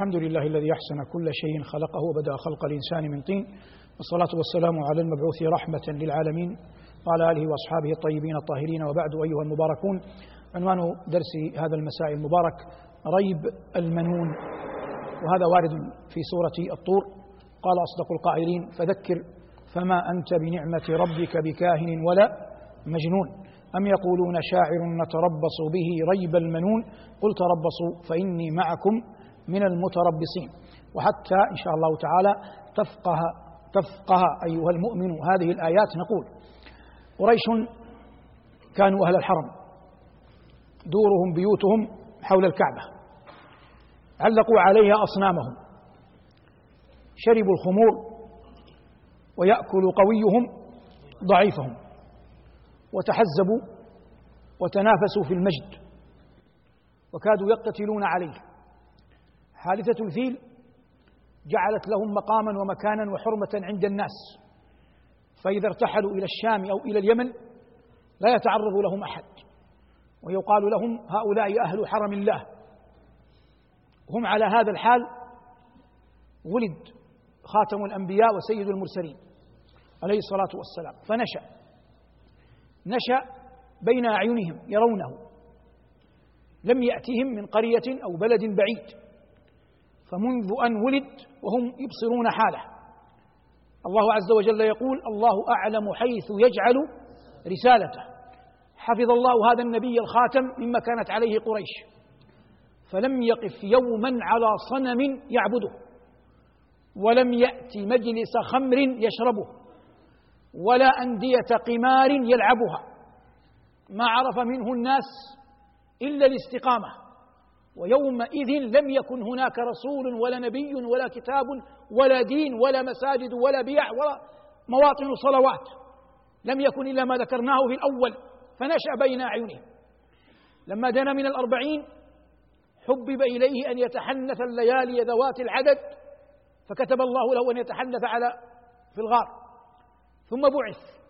الحمد لله الذي أحسن كل شيء خلقه وبدأ خلق الإنسان من طين والصلاة والسلام على المبعوث رحمة للعالمين وعلى آله وأصحابه الطيبين الطاهرين وبعد أيها المباركون. عنوان درس هذا المساء المبارك ريب المنون. وهذا وارد في سورة الطور. قال أصدق القائلين فذكر فما أنت بنعمة ربك بكاهن ولا مجنون. أم يقولون شاعر نتربص به ريب المنون؟ قل تربصوا فإني معكم. من المتربصين. وحتى إن شاء الله تعالى تفقه تفقه أيها المؤمن هذه الآيات. نقول قريش كانوا أهل الحرم. دورهم بيوتهم حول الكعبة. علقوا عليها أصنامهم. شربوا الخمور ويأكل قويهم ضعيفهم. وتحزبوا وتنافسوا في المجد. وكادوا يقتتلون عليه. حادثة الفيل جعلت لهم مقاما ومكانا وحرمة عند الناس. فإذا ارتحلوا إلى الشام أو إلى اليمن لا يتعرض لهم أحد. ويقال لهم هؤلاء أهل حرم الله. هم على هذا الحال ولد خاتم الأنبياء وسيد المرسلين عليه الصلاة والسلام. فنشأ. نشأ بين أعينهم يرونه. لم يأتهم من قرية أو بلد بعيد. فمنذ أن ولد وهم يبصرون حاله. الله عز وجل يقول الله أعلم حيث يجعل رسالته. حفظ الله هذا النبي الخاتم مما كانت عليه قريش. فلم يقف يوما على صنم يعبده. ولم يأت مجلس خمر يشربه. ولا أندية قمار يلعبها. ما عرف منه الناس إلا الاستقامة. ويومئذ لم يكن هناك رسول ولا نبي ولا كتاب ولا دين ولا مساجد ولا بيع ولا مواطن صلوات. لم يكن إلا ما ذكرناه في الأول فنشأ بين أعينهم. لما دنا من الأربعين حبب إليه أن يتحنث الليالي ذوات العدد فكتب الله له أن يتحنث على في الغار. ثم بعث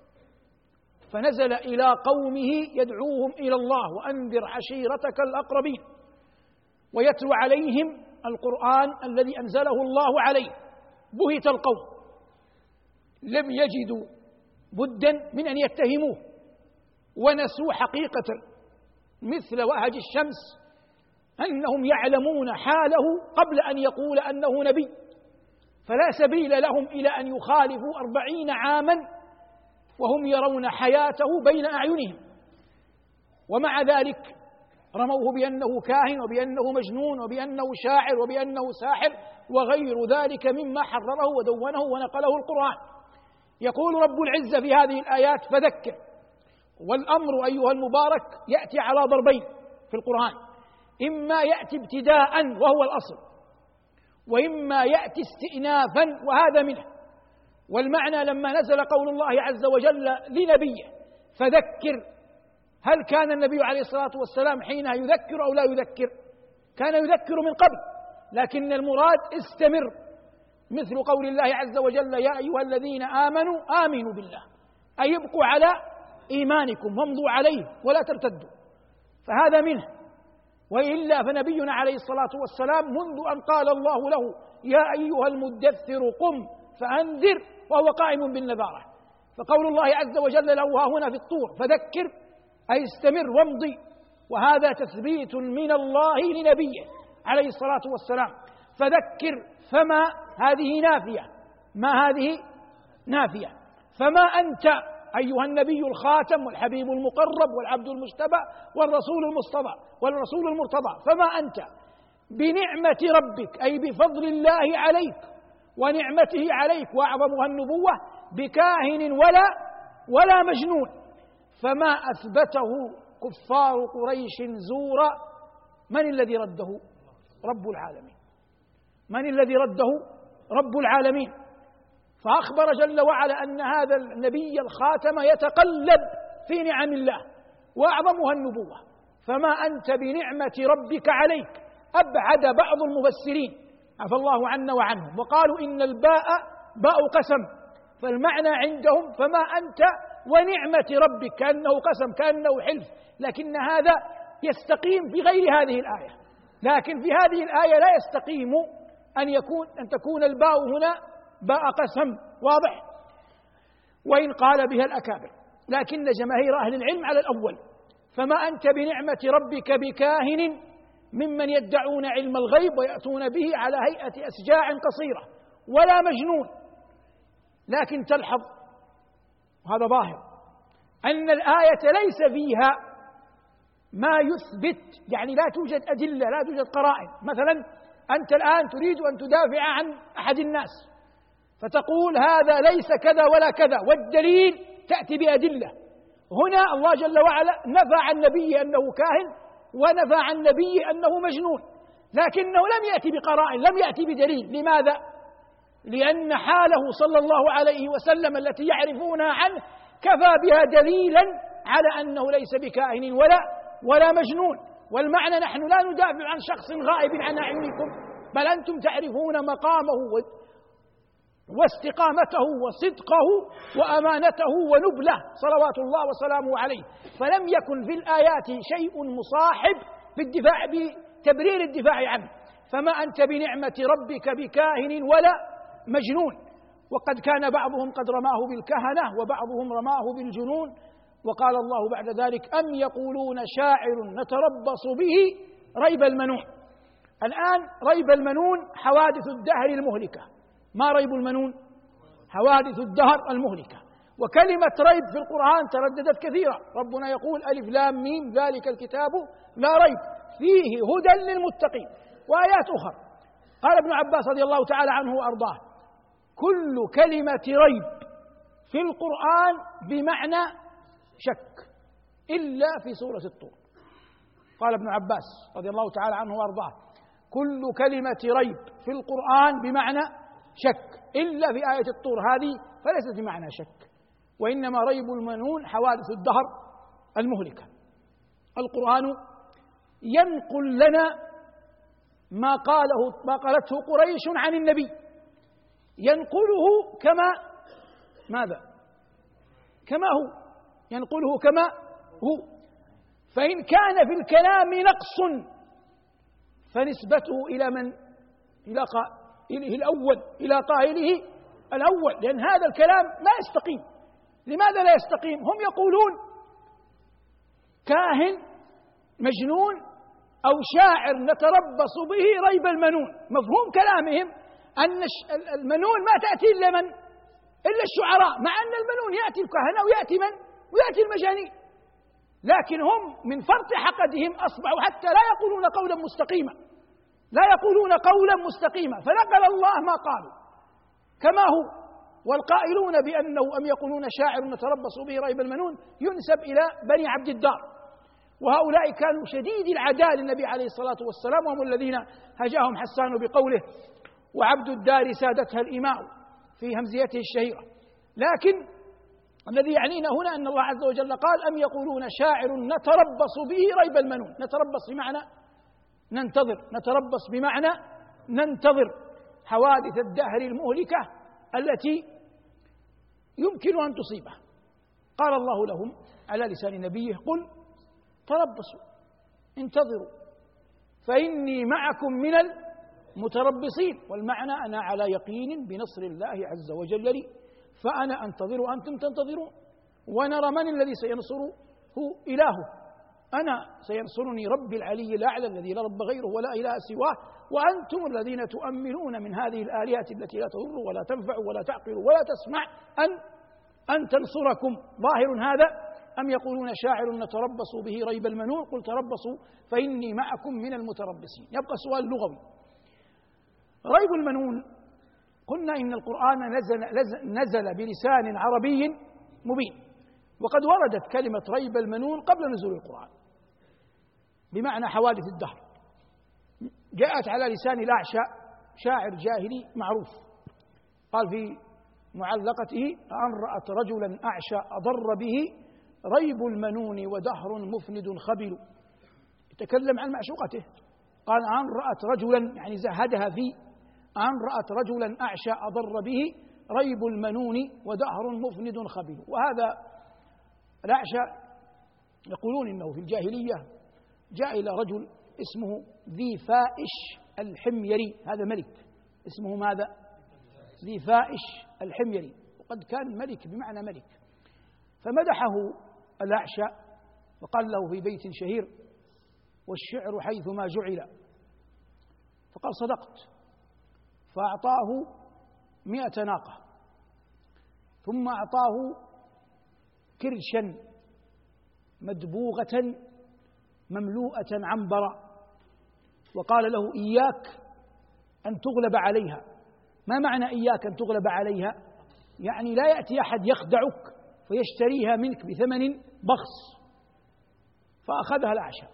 فنزل إلى قومه يدعوهم إلى الله وأنذر عشيرتك الأقربين. ويتلو عليهم القرآن الذي أنزله الله عليه. بهت القوم. لم يجدوا بدا من أن يتهموه. ونسوا حقيقة مثل وهج الشمس أنهم يعلمون حاله قبل أن يقول أنه نبي. فلا سبيل لهم إلى أن يخالفوا أربعين عاما وهم يرون حياته بين أعينهم. ومع ذلك رموه بأنه كاهن وبأنه مجنون وبأنه شاعر وبأنه ساحر وغير ذلك مما حرره ودونه ونقله القرآن. يقول رب العزة في هذه الآيات فذكر. والأمر أيها المبارك يأتي على ضربين في القرآن. إما يأتي ابتداء وهو الأصل وإما يأتي استئنافا وهذا منه. والمعنى لما نزل قول الله عز وجل لنبيه فذكر هل كان النبي عليه الصلاة والسلام حين يذكر أو لا يذكر؟ كان يذكر من قبل لكن المراد استمر. مثل قول الله عز وجل يا أيها الذين آمنوا آمنوا بالله أي ابقوا على إيمانكم وامضوا عليه ولا ترتدوا. فهذا منه. وإلا فنبينا عليه الصلاة والسلام منذ أن قال الله له يا أيها المدثر قم فأنذر وهو قائم بالنذارة. فقول الله عز وجل له هنا في الطور فذكر أي استمر وامضي. وهذا تثبيت من الله لنبيه عليه الصلاة والسلام. فذكر فما هذه نافية. ما هذه نافية. فما أنت أيها النبي الخاتم والحبيب المقرب والعبد المجتبى والرسول المصطفى والرسول المرتضى. فما أنت بنعمة ربك أي بفضل الله عليك ونعمته عليك وأعظمها النبوة بكاهن ولا ولا مجنون. فما أثبته كفار قريش زورا من الذي رده؟ رب العالمين. من الذي رده؟ رب العالمين. فأخبر جل وعلا أن هذا النبي الخاتم يتقلب في نعم الله وأعظمها النبوة. فما أنت بنعمة ربك عليك؟ أبعد بعض المفسرين. عفى الله عنا وعنهم. وقالوا إن الباء باء قسم. فالمعنى عندهم فما أنت ونعمة ربك كأنه قسم كأنه حلف. لكن هذا يستقيم في غير هذه الآية. لكن في هذه الآية لا يستقيم أن يكون أن تكون الباء هنا باء قسم واضح؟ وإن قال بها الأكابر. لكن جماهير أهل العلم على الأول. فما أنت بنعمة ربك بكاهن ممن يدعون علم الغيب ويأتون به على هيئة أسجاع قصيرة ولا مجنون. لكن تلحظ وهذا ظاهر. أن الآية ليس فيها ما يثبت يعني لا توجد أدلة لا توجد قرائن. مثلا أنت الآن تريد أن تدافع عن أحد الناس فتقول هذا ليس كذا ولا كذا والدليل تأتي بأدلة. هنا الله جل وعلا نفى عن نبيه أنه كاهن ونفى عن نبيه أنه مجنون لكنه لم يأتي بقرائن لم يأتي بدليل. لماذا؟ لأن حاله صلى الله عليه وسلم التي يعرفونها عنه كفى بها دليلا على أنه ليس بكاهن ولا ولا مجنون. والمعنى نحن لا ندافع عن شخص غائب عن أعينكم بل أنتم تعرفون مقامه واستقامته وصدقه وأمانته ونبله صلوات الله وسلامه عليه. فلم يكن في الآيات شيء مصاحب بالدفاع بتبرير الدفاع عنه. فما أنت بنعمة ربك بكاهن ولا مجنون. وقد كان بعضهم قد رماه بالكهنة وبعضهم رماه بالجنون. وقال الله بعد ذلك أم يقولون شاعر نتربص به ريب المنون. الآن ريب المنون حوادث الدهر المهلكة. ما ريب المنون؟ حوادث الدهر المهلكة. وكلمة ريب في القرآن ترددت كثيرا ربنا يقول ألف لام ميم ذلك الكتاب لا ريب. فيه هدى للمتقين وآيات أخرى. قال ابن عباس رضي الله تعالى عنه وأرضاه كل كلمة ريب في القرآن بمعنى شك إلا في سورة الطور. قال ابن عباس رضي الله تعالى عنه وأرضاه كل كلمة ريب في القرآن بمعنى شك إلا في آية الطور هذه فليست بمعنى شك وإنما ريب المنون حوادث الدهر المهلكة. القرآن ينقل لنا ما قاله ما قالته قريش عن النبي. ينقله كما ماذا؟ كما هو. ينقله كما هو. فإن كان في الكلام نقص فنسبته إلى من؟ إلى قائله الأول إلى قائله الأول. لأن هذا الكلام لا يستقيم. لماذا لا يستقيم؟ هم يقولون كاهن مجنون أو شاعر نتربص به ريب المنون. مفهوم كلامهم. أن المنون ما تأتي إلا من؟ إلا الشعراء مع أن المنون يأتي الكهنة ويأتي من؟ ويأتي المجانين. لكن هم من فرط حقدهم أصبحوا حتى لا يقولون قولا مستقيما. لا يقولون قولا مستقيما. فنقل الله ما قالوا. كما هو. والقائلون بأنه أم يقولون شاعر نتربص به ريب المنون ينسب إلى بني عبد الدار. وهؤلاء كانوا شديد العداء للنبي عليه الصلاة والسلام وهم الذين هجاهم حسان بقوله وعبد الدار سادتها الإماء في همزيته الشهيرة. لكن الذي يعنينا هنا أن الله عز وجل قال أم يقولون شاعر نتربص به ريب المنون. نتربص بمعنى ننتظر. نتربص بمعنى ننتظر حوادث الدهر المهلكة التي يمكن أن تصيبه قال الله لهم على لسان نبيه قل تربصوا انتظروا فإني معكم من متربصين. والمعنى أنا على يقين بنصر الله عز وجل لي فأنا أنتظر وأنتم تنتظرون. ونرى من الذي سينصره؟ هو إلهه. أنا سينصرني ربي العلي الأعلى الذي لا رب غيره ولا إله سواه وأنتم الذين تؤمنون من هذه الآلهة التي لا تضر ولا تنفع ولا تعقل ولا تسمع أن أن تنصركم. ظاهر هذا؟ أم يقولون شاعر نتربص به ريب المنون قل تربصوا فإني معكم من المتربصين. يبقى سؤال لغوي. ريب المنون. قلنا إن القرآن نزل, نزل بلسان عربي مبين. وقد وردت كلمة ريب المنون قبل نزول القرآن. بمعنى حوادث الدهر. جاءت على لسان الأعشى شاعر جاهلي معروف. قال في معلقته أن رأت رجلا أعشى أضر به ريب المنون ودهر مفند خبل يتكلم عن معشوقته. قال أن رأت رجلا يعني زهدها في أن رأت رجلا أعشى أضر به ريب المنون ودهر مفند خبيل وهذا الأعشى يقولون إنه في الجاهلية جاء إلى رجل اسمه ذي فائش الحميري هذا ملك. اسمه ماذا؟ ذي فائش الحميري. وقد كان ملك بمعنى ملك. فمدحه الأعشى وقال له في بيت شهير والشعر حيثما جعل. فقال صدقت. فأعطاه مئة ناقة. ثم أعطاه كرشا مدبوغة مملوءة عنبرا وقال له إياك أن تغلب عليها. ما معنى إياك أن تغلب عليها؟ يعني لا يأتي أحد يخدعك فيشتريها منك بثمن بخس. فأخذها الأعشى.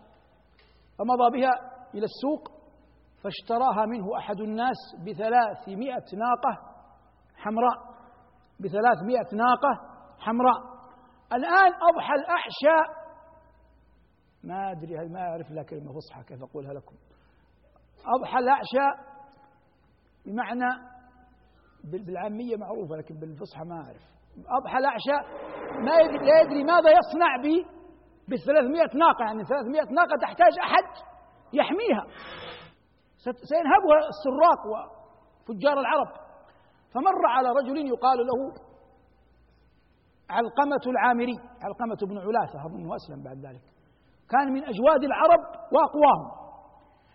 فمضى بها إلى السوق. فاشتراها منه أحد الناس بثلاثمائة ناقة حمراء بثلاثمائة ناقة حمراء. الآن أضحى الأحشى ما أدري هل ما أعرف لها كلمة فصحى كيف أقولها لكم. أضحى الأعشى بمعنى بالعامية معروفة لكن بالفصحى ما أعرف. أضحى الأعشى ما يدري لا يدري ماذا يصنع ب بالثلاثمائة ناقة. يعني ثلاثمائة ناقة تحتاج أحد يحميها. سينهبها السراق وفجار العرب. فمر على رجل يقال له علقمة العامري علقمة بن علاثة أظنه أسلم بعد ذلك. كان من أجواد العرب وأقواهم.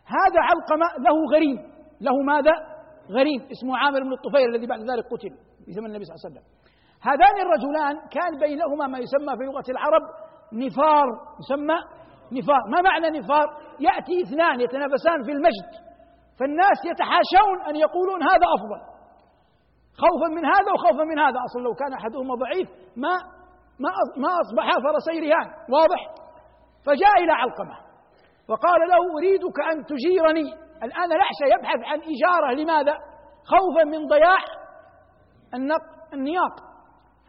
هذا علقمة له غريم. له ماذا؟ غريم. اسمه عامر بن الطفيل الذي بعد ذلك قتل في زمن النبي صلى الله عليه وسلم. هذان الرجلان كان بينهما ما يسمى في لغة العرب نفار يسمى نفار. ما معنى نفار؟ يأتي اثنان يتنافسان في المجد. فالناس يتحاشون أن يقولون هذا أفضل. خوفا من هذا وخوفا من هذا. أصلا لو كان أحدهما ضعيف ما ما ما أصبحا فرسي رهان واضح؟ فجاء إلى علقمة وقال له أريدك أن تجيرني. الآن الأحشى يبحث عن إجارة. لماذا؟ خوفا من ضياع النق النياق.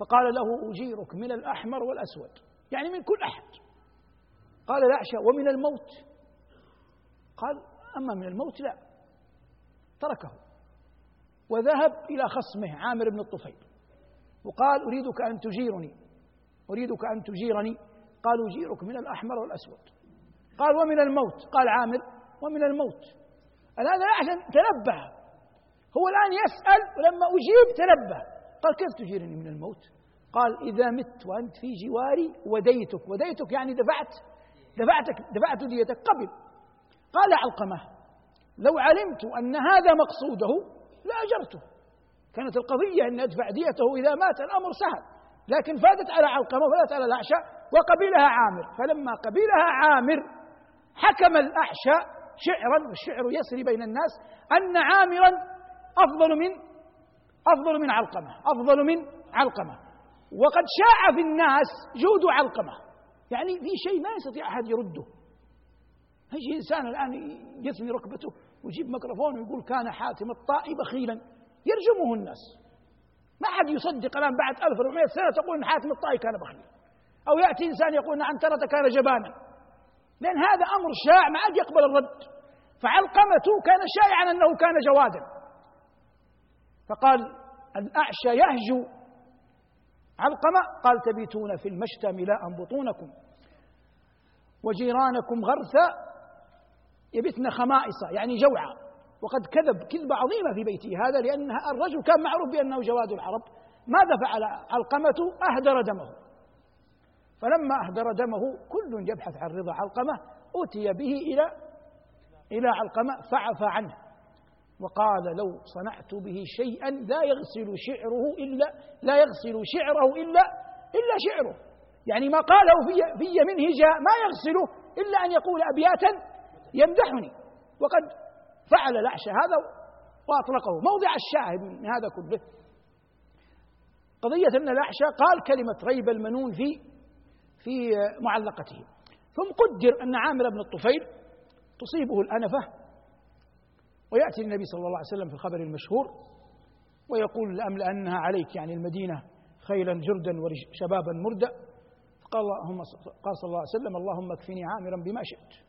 فقال له أجيرك من الأحمر والأسود. يعني من كل أحد. قال الأعشى ومن الموت. قال أما من الموت لا. تركه. وذهب إلى خصمه عامر بن الطفيل. وقال أريدك أن تجيرني. أريدك أن تجيرني؟ قال أجيرك من الأحمر والأسود. قال ومن الموت. قال عامر ومن الموت. الآن الأعشى تنبه. هو الآن يسأل ولما أجيب تنبه. قال كيف تجيرني من الموت؟ قال إذا مت وأنت في جواري وديتك. وديتك يعني دفعت دفعتك دفعت ديتك قبل. قال علقمة. لو علمت أن هذا مقصوده لأجرته كانت القضية أن أدفع ديته إذا مات الأمر سهل لكن فاتت على علقمة وفاتت على الأعشى وقبلها عامر. فلما قبلها عامر حكم الأعشى شعرا والشعر يسري بين الناس أن عامرا أفضل من أفضل من علقمة أفضل من علقمة. وقد شاع في الناس جود علقمة. يعني في شيء ما يستطيع أحد يرده. يجي إنسان الآن يثني ركبته. ويجيب ميكروفون ويقول كان حاتم الطائي بخيلا. يرجمه الناس. ما حد يصدق الآن بعد 1400 سنة تقول أن حاتم الطائي كان بخيلا. أو يأتي إنسان يقول أن عنترة كان جبانا. لأن هذا أمر شائع ما عاد يقبل الرد. فعلقمة كان شائعا أنه كان جوادا فقال الأعشى يهجو. علقمة قال تبيتون في المشتى ملاء بطونكم. وجيرانكم غرثا يبتن خمائص يعني جوعا وقد كذب كذبة عظيمة في بيته. هذا لأن الرجل كان معروف بأنه جواد العرب ماذا فعل علقمة؟ أهدر دمه. فلما أهدر دمه كل يبحث عن رضا علقمة أتي به إلى إلى علقمة فعفى عنه. وقال لو صنعت به شيئا لا يغسل شعره إلا لا يغسل شعره إلا إلا شعره. يعني ما قاله في, في من هجاء ما يغسله إلا أن يقول أبياتا يمدحني. وقد فعل الأعشى هذا وأطلقه. موضع الشاهد من هذا كله. قضية أن الأعشى قال كلمة ريب المنون في في معلقته. ثم قدر أن عامر بن الطفيل تصيبه الأنفة ويأتي النبي صلى الله عليه وسلم في الخبر المشهور ويقول لأملأنها عليك يعني المدينة خيلا جردا وشبابا مردا قال اللهم قال صلى الله عليه وسلم اللهم اكفني عامرا بما شئت.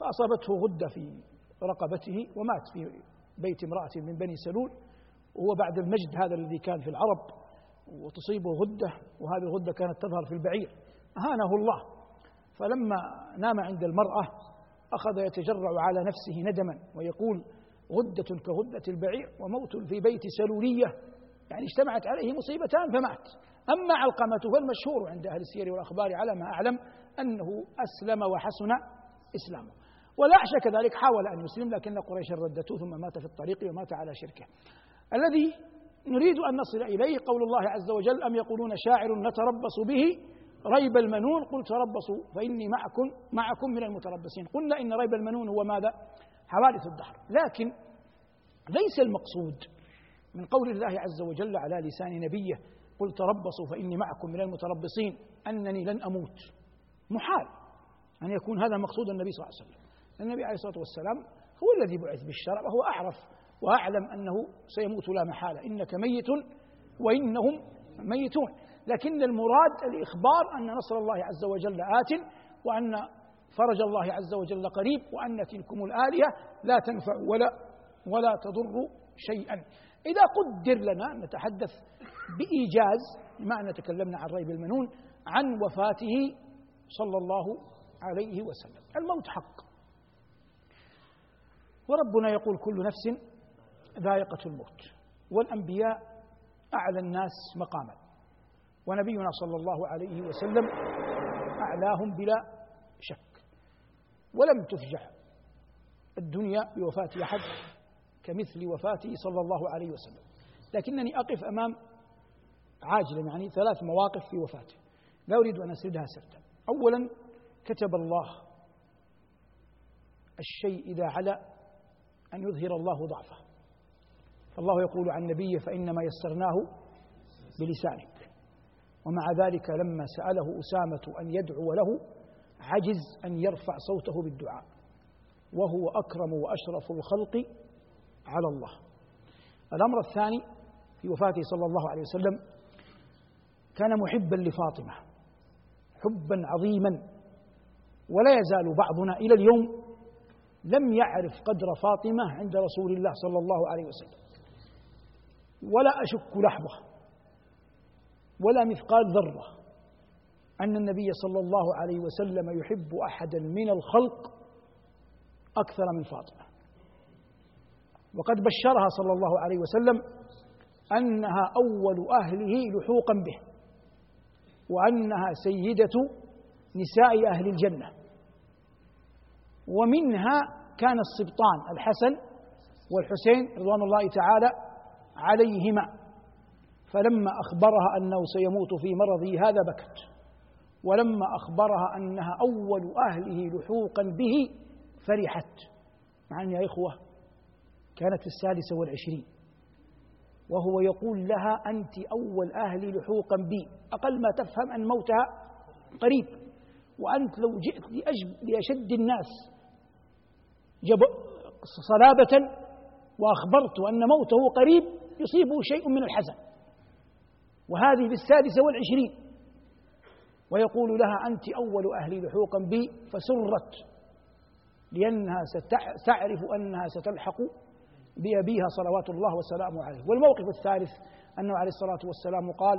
فأصابته غدة في رقبته ومات في بيت امرأة من بني سلول. وهو بعد المجد هذا الذي كان في العرب وتصيبه غدة وهذه الغدة كانت تظهر في البعير. أهانه الله. فلما نام عند المرأة أخذ يتجرع على نفسه ندما ويقول غدة كغدة البعير وموت في بيت سلولية. يعني اجتمعت عليه مصيبتان فمات. أما علقمة فالمشهور عند أهل السير والأخبار على ما أعلم أنه أسلم وحسن إسلامه. والأعشى كذلك حاول أن يسلم لكن قريشا ردته ثم مات في الطريق ومات على شركه. الذي نريد أن نصل إليه قول الله عز وجل أم يقولون شاعر نتربص به ريب المنون؟ قل تربصوا فإني معكم معكم من المتربصين. قلنا إن ريب المنون هو ماذا؟ حوادث الدهر. لكن ليس المقصود من قول الله عز وجل على لسان نبيه قل تربصوا فإني معكم من المتربصين أنني لن أموت. محال أن يكون هذا مقصود النبي صلى الله عليه وسلم. النبي عليه الصلاة والسلام هو الذي بعث بالشرع وهو أعرف وأعلم أنه سيموت لا محالة. إنك ميت وإنهم ميتون. لكن المراد الإخبار أن نصر الله عز وجل آت وأن فرج الله عز وجل قريب وأن تلكم الآلهة لا تنفع ولا ولا تضر شيئا. إذا قدر لنا نتحدث بإيجاز بما أن تكلمنا عن ريب المنون عن وفاته صلى الله عليه وسلم. الموت حق. وربنا يقول كل نفس ذائقة الموت والأنبياء أعلى الناس مقاما. ونبينا صلى الله عليه وسلم أعلاهم بلا شك. ولم تفجع الدنيا بوفاة أحد كمثل وفاته صلى الله عليه وسلم. لكنني أقف أمام عاجلا يعني ثلاث مواقف في وفاته. لا أريد أن أسردها سردا. أولا كتب الله الشيء إذا علا أن يظهر الله ضعفه. فالله يقول عن نبيه فإنما يسرناه بلسانك. ومع ذلك لما سأله أسامة أن يدعو له عجز أن يرفع صوته بالدعاء. وهو أكرم وأشرف الخلق على الله. الأمر الثاني في وفاته صلى الله عليه وسلم كان محبا لفاطمة. حبا عظيما. ولا يزال بعضنا إلى اليوم لم يعرف قدر فاطمة عند رسول الله صلى الله عليه وسلم. ولا أشك لحظة ولا مثقال ذرة أن النبي صلى الله عليه وسلم يحب أحدا من الخلق أكثر من فاطمة. وقد بشرها صلى الله عليه وسلم أنها أول أهله لحوقا به وأنها سيدة نساء أهل الجنة. ومنها كان السبطان الحسن والحسين رضوان الله تعالى عليهما. فلما أخبرها أنه سيموت في مرضه هذا بكت. ولما أخبرها أنها أول أهله لحوقا به فرحت. مع أن يا إخوة كانت في السادسة والعشرين. وهو يقول لها أنت أول أهلي لحوقا بي. أقل ما تفهم أن موتها قريب. وأنت لو جئت لأشد الناس صلابة وأخبرت أن موته قريب يصيبه شيء من الحزن. وهذه في السادسة والعشرين. ويقول لها أنت أول أهلي لحوقا بي فسرت لأنها ستعرف أنها ستلحق بأبيها صلوات الله وسلامه عليه. والموقف الثالث أنه عليه الصلاة والسلام قال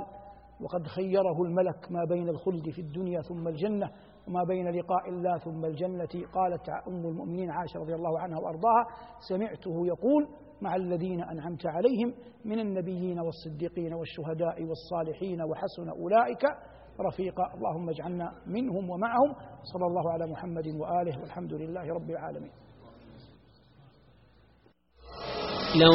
وقد خيره الملك ما بين الخلد في الدنيا ثم الجنة وما بين لقاء الله ثم الجنة قالت أم المؤمنين عائشة رضي الله عنها وأرضاها سمعته يقول مع الذين أنعمت عليهم من النبيين والصديقين والشهداء والصالحين وحسن أولئك رفيقا اللهم اجعلنا منهم ومعهم صلى الله على محمد وآله والحمد لله رب العالمين. لو